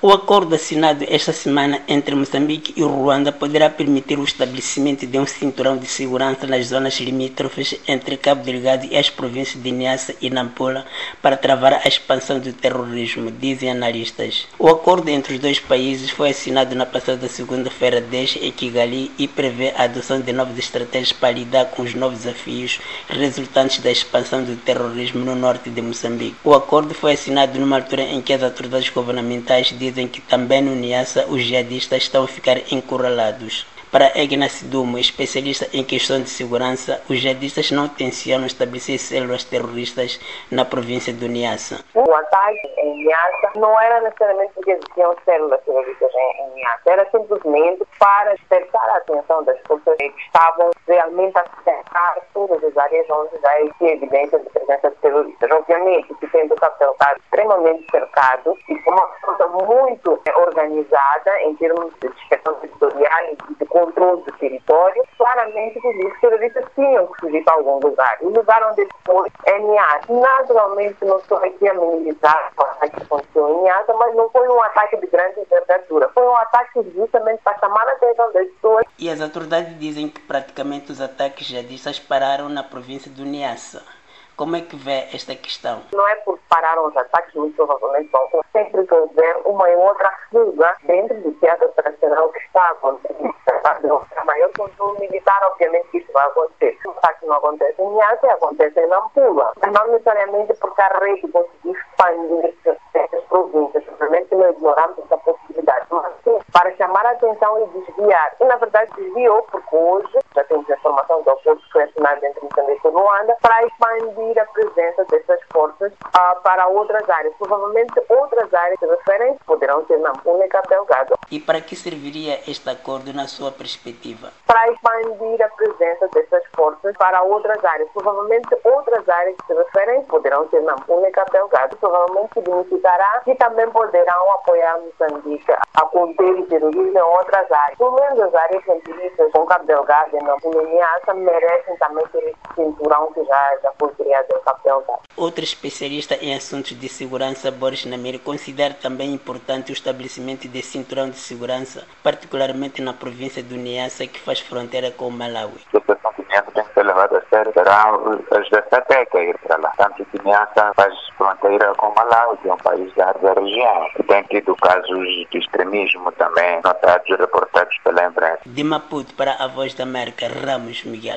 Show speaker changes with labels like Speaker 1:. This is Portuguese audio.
Speaker 1: O acordo assinado esta semana entre Moçambique e Ruanda poderá permitir o estabelecimento de um cinturão de segurança nas zonas limítrofes entre Cabo Delgado e as províncias de Niassa e Nampula para travar a expansão do terrorismo, dizem analistas. O acordo entre os dois países foi assinado na passada segunda-feira 10 em Kigali e prevê a adoção de novas estratégias para lidar com os novos desafios resultantes da expansão do terrorismo no norte de Moçambique. O acordo foi assinado numa altura em que as autoridades governamentais dizem que também no Niassa os jihadistas estão a ficar encurralados. Para Egna Sidumo, especialista em questões de segurança, os jihadistas não tencionam estabelecer células terroristas na província do Niassa.
Speaker 2: O ataque em Niassa não era necessariamente porque existiam células terroristas em, Niassa, era simplesmente para despertar a atenção das forças que estavam realmente a todas as áreas onde já existia evidência de presença de terroristas. Obviamente, que tendo o Capitão extremamente cercado e com uma força muito organizada em termos de dispersão territorial e de controle do território, claramente os terroristas tinham que fugir para algum lugar. O lugar onde eles foram é. Naturalmente, não estou aqui a minimizar o ataque que aconteceu em Niassa, mas não foi um ataque de grande envergadura. Foi um ataque justamente para chamar a atenção das.
Speaker 1: E as autoridades dizem que praticamente os ataques jihadistas pararam na província do Niassa. Como é que vê esta questão?
Speaker 2: Não é por parar os ataques, muito provavelmente vão sempre haver uma e outra fuga dentro do teatro operacional que está acontecendo. A maior controle militar, obviamente, que isso vai acontecer. O ataque não acontece em Niassa, acontece em Nampula. Mas não necessariamente porque a rede conseguiu expandir-se nessas províncias. Simplesmente não ignoramos essa possibilidade. Mas sim, para chamar a atenção e desviar. E, na verdade, desviou porque hoje já temos a informação do acordo que foi assinado entre Moçambique e Ruanda para expandir a presença dessas forças uh, para outras áreas. Provavelmente outras áreas de referência poderão ser Nampula e Cabo Delgado.
Speaker 1: E para que serviria este acordo na sua perspectiva?
Speaker 2: Para expandir a presença dessas forças para outras áreas. Provavelmente outras áreas de referência poderão ser Nampula e Cabo Delgado. Provavelmente significará que também poderão apoiar Moçambique a conter o terrorismo em outras áreas. Pelo menos as áreas científicas com Cabo Delgado e e Niassa merecem também ter esse cinturão que já, já foi criado
Speaker 1: Outro especialista em assuntos de segurança, Boris Namir, considera também importante o estabelecimento de cinturão de segurança, particularmente na província do Niassa, que faz fronteira com o Malawi.
Speaker 3: A situação Niassa tem que ser levada a sério, será as 17 a ir para lá. Tanto que Niassa faz fronteira com o Malawi, que é um país da, da região. Tem tido casos de extremismo também notados e reportados pela imprensa.
Speaker 1: De Maputo para a Voz da América, Ramos Miguel.